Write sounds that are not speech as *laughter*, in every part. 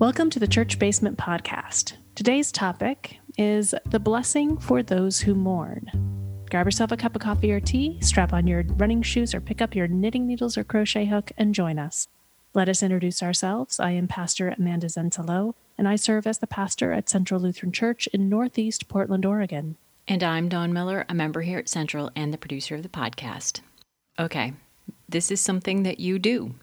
Welcome to the Church Basement Podcast. Today's topic is the blessing for those who mourn. Grab yourself a cup of coffee or tea, strap on your running shoes, or pick up your knitting needles or crochet hook and join us. Let us introduce ourselves. I am Pastor Amanda Zentalo, and I serve as the pastor at Central Lutheran Church in Northeast Portland, Oregon. And I'm Dawn Miller, a member here at Central and the producer of the podcast. Okay, this is something that you do,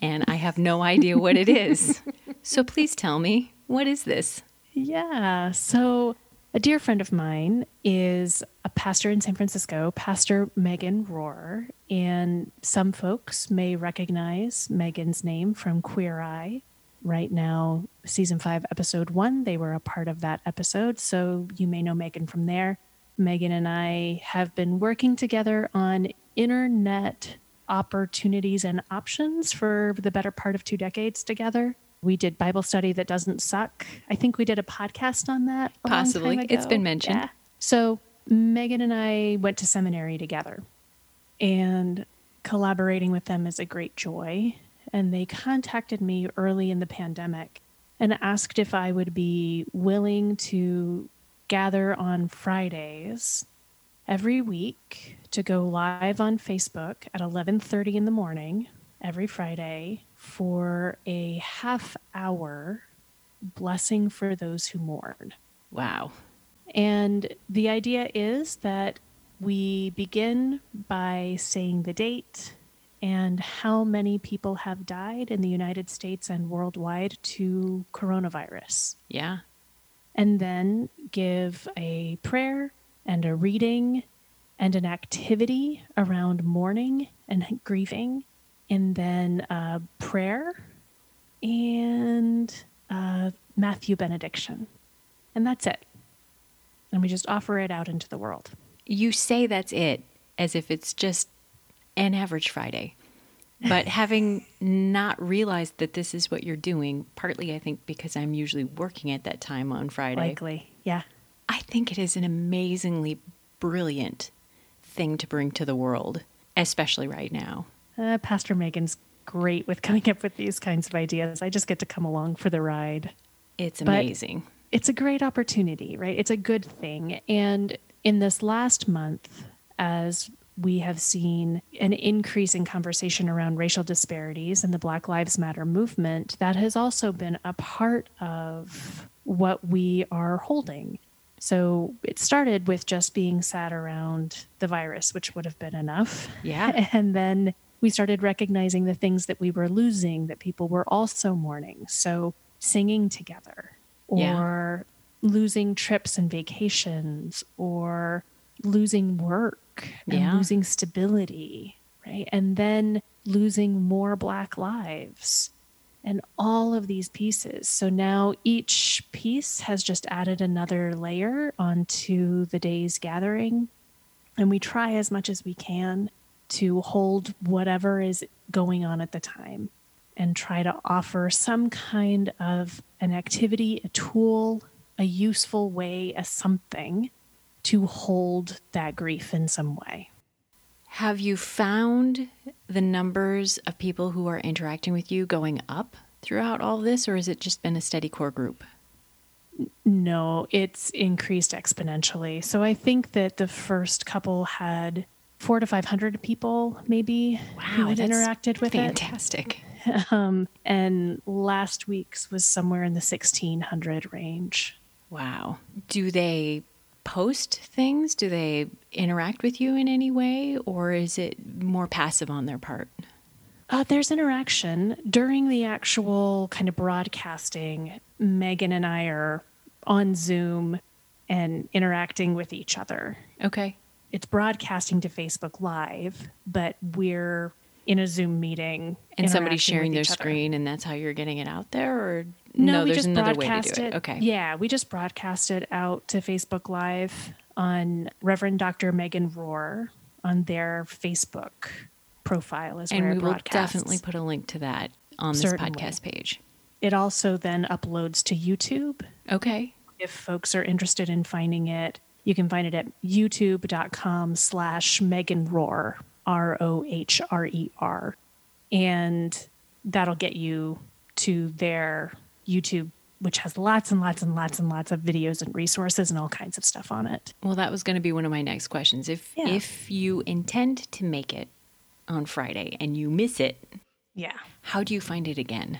and I have no idea what it is. *laughs* so please tell me, what is this? Yeah, so a dear friend of mine is a pastor in San Francisco, Pastor Megan Rohrer, and some folks may recognize Megan's name from Queer Eye. Right now, season five, episode one, they were a part of that episode, so you may know Megan from there. Megan and I have been working together on internet opportunities and options for the better part of two decades together. We did Bible study that doesn't suck. I think we did a podcast on that. Possibly. It's been mentioned. Yeah. So Megan and I went to seminary together, and collaborating with them is a great joy. And they contacted me early in the pandemic and asked if I would be willing to gather on Fridays every week to go live on Facebook at 11:30 in the morning every Friday for a half hour blessing for those who mourn. Wow. And the idea is that we begin by saying the date and how many people have died in the United States and worldwide to coronavirus. Yeah and then give a prayer and a reading and an activity around mourning and grieving, and then a prayer and a Matthew benediction. And that's it. And we just offer it out into the world. You say that's it as if it's just an average Friday. But *laughs* having not realized that this is what you're doing, partly I think because I'm usually working at that time on Friday. Likely, yeah. I think it is an amazingly brilliant thing to bring to the world, especially right now. Uh, Pastor Megan's great with coming up with these kinds of ideas. I just get to come along for the ride. It's amazing. But it's a great opportunity, right? It's a good thing. And in this last month, as we have seen an increase in conversation around racial disparities and the Black Lives Matter movement. That has also been a part of what we are holding. So it started with just being sad around the virus, which would have been enough. Yeah. *laughs* And then we started recognizing the things that we were losing that people were also mourning. So singing together or yeah. losing trips and vacations or losing work and yeah. losing stability, right? And then losing more Black lives and all of these pieces. So now each piece has just added another layer onto the day's gathering. And we try as much as we can to hold whatever is going on at the time and try to offer some kind of an activity, a tool, a useful way, a something to hold that grief in some way. Have you found the numbers of people who are interacting with you going up throughout all this, or has it just been a steady core group? No, it's increased exponentially. So I think that the first couple had four to 500 people maybe wow, who had interacted with fantastic. it. Fantastic. *laughs* Um, and last week's was somewhere in the 1600 range. Wow. Do they post things? Do they interact with you in any way, or is it more passive on their part? Uh, there's interaction during the actual kind of broadcasting. Megan and I are on Zoom and interacting with each other. Okay. It's broadcasting to Facebook Live, but we're in a Zoom meeting. And somebody's sharing their screen, and that's how you're getting it out there? Or no, no we there's just another way broadcast to do it. it. Okay. Yeah, we just broadcast it out to Facebook Live on Reverend Dr. Megan Rohrer on their Facebook profile as and where we will definitely put a link to that on this podcast page. It also then uploads to YouTube. Okay. If folks are interested in finding it, you can find it at youtube.com slash Megan Rohrer, R O H R E R. And that'll get you to their YouTube, which has lots and lots and lots and lots of videos and resources and all kinds of stuff on it. Well, that was going to be one of my next questions. If Yeah. if you intend to make it on Friday and you miss it, Yeah. how do you find it again?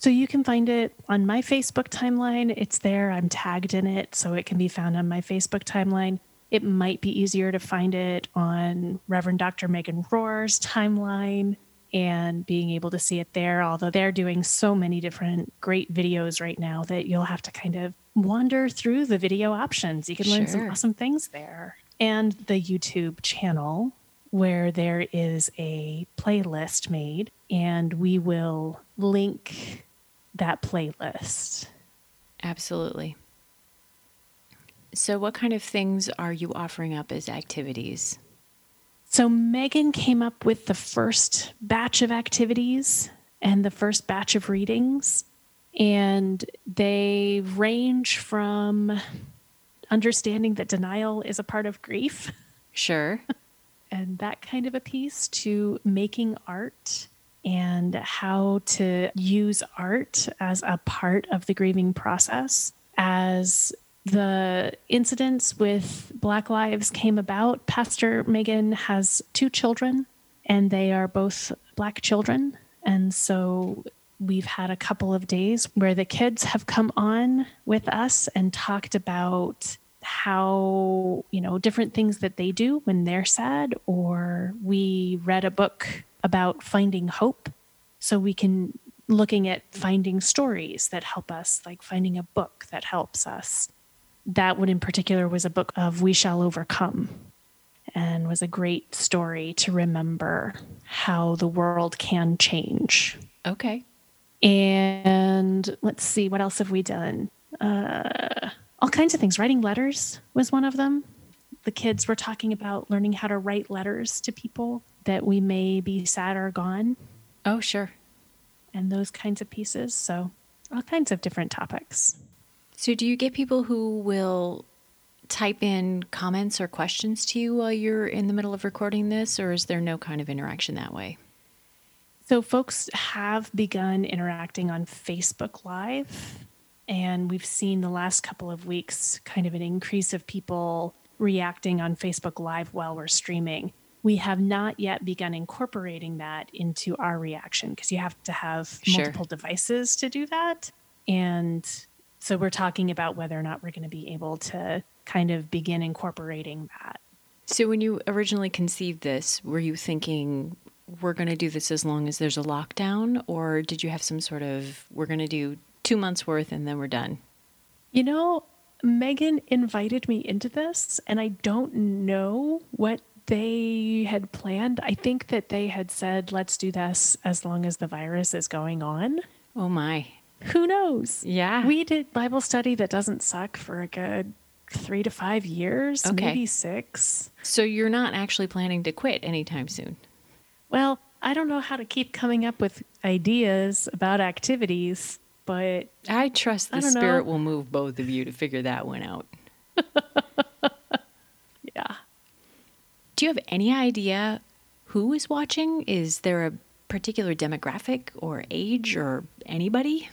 So you can find it on my Facebook timeline. It's there. I'm tagged in it, so it can be found on my Facebook timeline. It might be easier to find it on Reverend Dr. Megan Rohrer's timeline and being able to see it there, although they're doing so many different great videos right now that you'll have to kind of wander through the video options. You can learn some awesome things there. And the YouTube channel where there is a playlist made, and we will link that playlist. Absolutely. So, what kind of things are you offering up as activities? So, Megan came up with the first batch of activities and the first batch of readings, and they range from understanding that denial is a part of grief Sure. *laughs* and that kind of a piece to making art and how to use art as a part of the grieving process. As the incidents with Black Lives came about, Pastor Megan has two children, and they are both Black children. And so we've had a couple of days where the kids have come on with us and talked about how, you know, different things that they do when they're sad, or we read a book about finding hope. So we can looking at finding stories that help us, like finding a book that helps us. That one in particular was a book of We Shall Overcome and was a great story to remember how the world can change. Okay. And let's see, what else have we done? Uh, all kinds of things. Writing letters was one of them. The kids were talking about learning how to write letters to people that we may be sad or gone, Oh, sure. and those kinds of pieces. So, all kinds of different topics. So, do you get people who will type in comments or questions to you while you're in the middle of recording this, or is there no kind of interaction that way? So, folks have begun interacting on Facebook Live, and we've seen the last couple of weeks kind of an increase of people reacting on Facebook Live while we're streaming. We have not yet begun incorporating that into our reaction because you have to have Sure. multiple devices to do that. And so, we're talking about whether or not we're going to be able to kind of begin incorporating that. So, when you originally conceived this, were you thinking we're going to do this as long as there's a lockdown, or did you have some sort of we're going to do two months worth and then we're done? You know, Megan invited me into this, and I don't know what they had planned. I think that they had said, let's do this as long as the virus is going on. Oh my. Who knows? Yeah. We did Bible study that doesn't suck for a good three to five years, Okay. maybe six. So, you're not actually planning to quit anytime soon? Well, I don't know how to keep coming up with ideas about activities, but I trust the I don't know. spirit will move both of you to figure that one out. *laughs* yeah. Do you have any idea who is watching? Is there a particular demographic or age or anybody?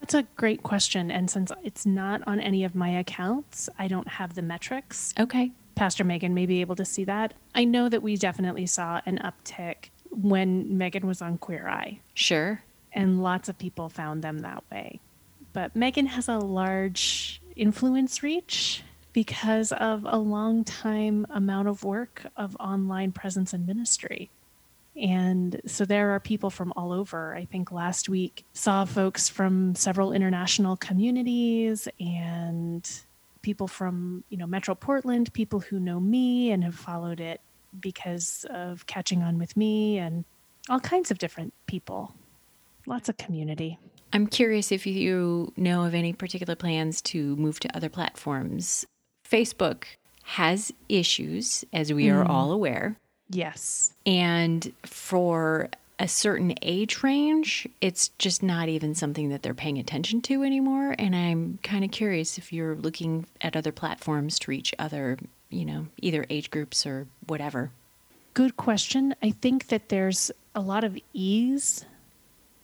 That's a great question. And since it's not on any of my accounts, I don't have the metrics. Okay. Pastor Megan may be able to see that. I know that we definitely saw an uptick when Megan was on Queer Eye, Sure. and lots of people found them that way. But Megan has a large influence reach because of a long time amount of work of online presence and ministry. And so there are people from all over. I think last week saw folks from several international communities and people from, you know, Metro Portland, people who know me and have followed it because of catching on with me and all kinds of different people. Lots of community. I'm curious if you know of any particular plans to move to other platforms. Facebook has issues, as we are mm. all aware. Yes. And for a certain age range, it's just not even something that they're paying attention to anymore. And I'm kind of curious if you're looking at other platforms to reach other, you know, either age groups or whatever. Good question. I think that there's a lot of ease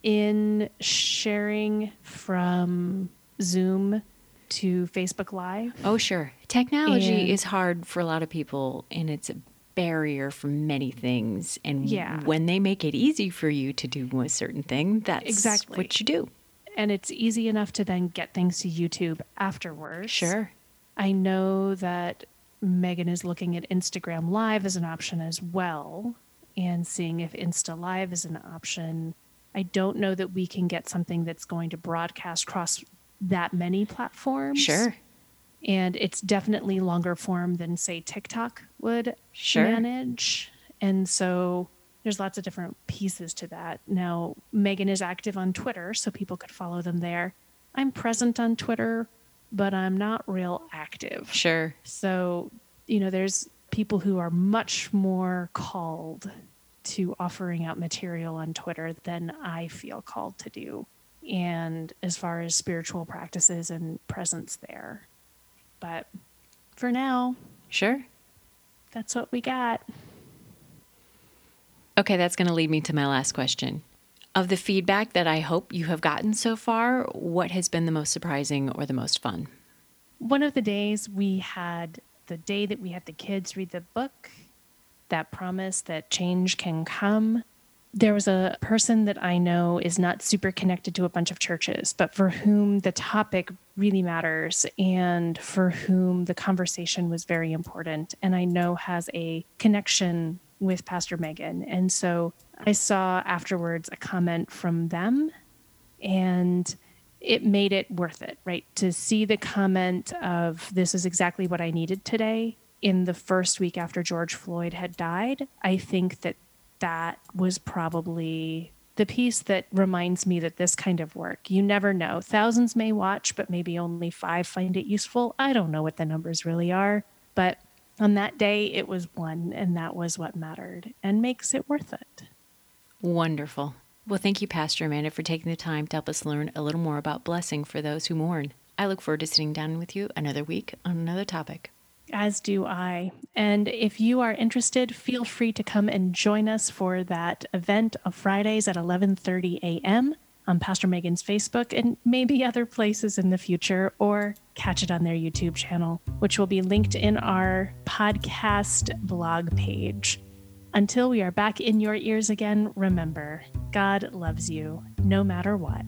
in sharing from Zoom to Facebook Live. Oh, sure. Technology and, is hard for a lot of people, and it's a barrier for many things. And yeah. when they make it easy for you to do a certain thing, that's exactly what you do. And it's easy enough to then get things to YouTube afterwards. Sure. I know that Megan is looking at Instagram Live as an option as well and seeing if Insta Live is an option. I don't know that we can get something that's going to broadcast across that many platforms. Sure. And it's definitely longer form than, say, TikTok would sure. manage. And so there's lots of different pieces to that. Now, Megan is active on Twitter, so people could follow them there. I'm present on Twitter, but I'm not real active. Sure. So, you know, there's people who are much more called to offering out material on Twitter than I feel called to do and as far as spiritual practices and presence there. But for now, sure. That's what we got. Okay, that's going to lead me to my last question. Of the feedback that I hope you have gotten so far, what has been the most surprising or the most fun? One of the days we had the day that we had the kids read the book, that promise that change can come there was a person that I know is not super connected to a bunch of churches, but for whom the topic really matters and for whom the conversation was very important. And I know has a connection with Pastor Megan. And so I saw afterwards a comment from them and it made it worth it, right? To see the comment of this is exactly what I needed today in the first week after George Floyd had died. I think that that was probably the piece that reminds me that this kind of work, you never know. Thousands may watch, but maybe only five find it useful. I don't know what the numbers really are, but on that day, it was one, and that was what mattered and makes it worth it. Wonderful. Well, thank you, Pastor Amanda, for taking the time to help us learn a little more about blessing for those who mourn. I look forward to sitting down with you another week on another topic as do I. And if you are interested, feel free to come and join us for that event of Fridays at 11:30 a.m. on Pastor Megan's Facebook and maybe other places in the future or catch it on their YouTube channel, which will be linked in our podcast blog page. Until we are back in your ears again, remember, God loves you no matter what.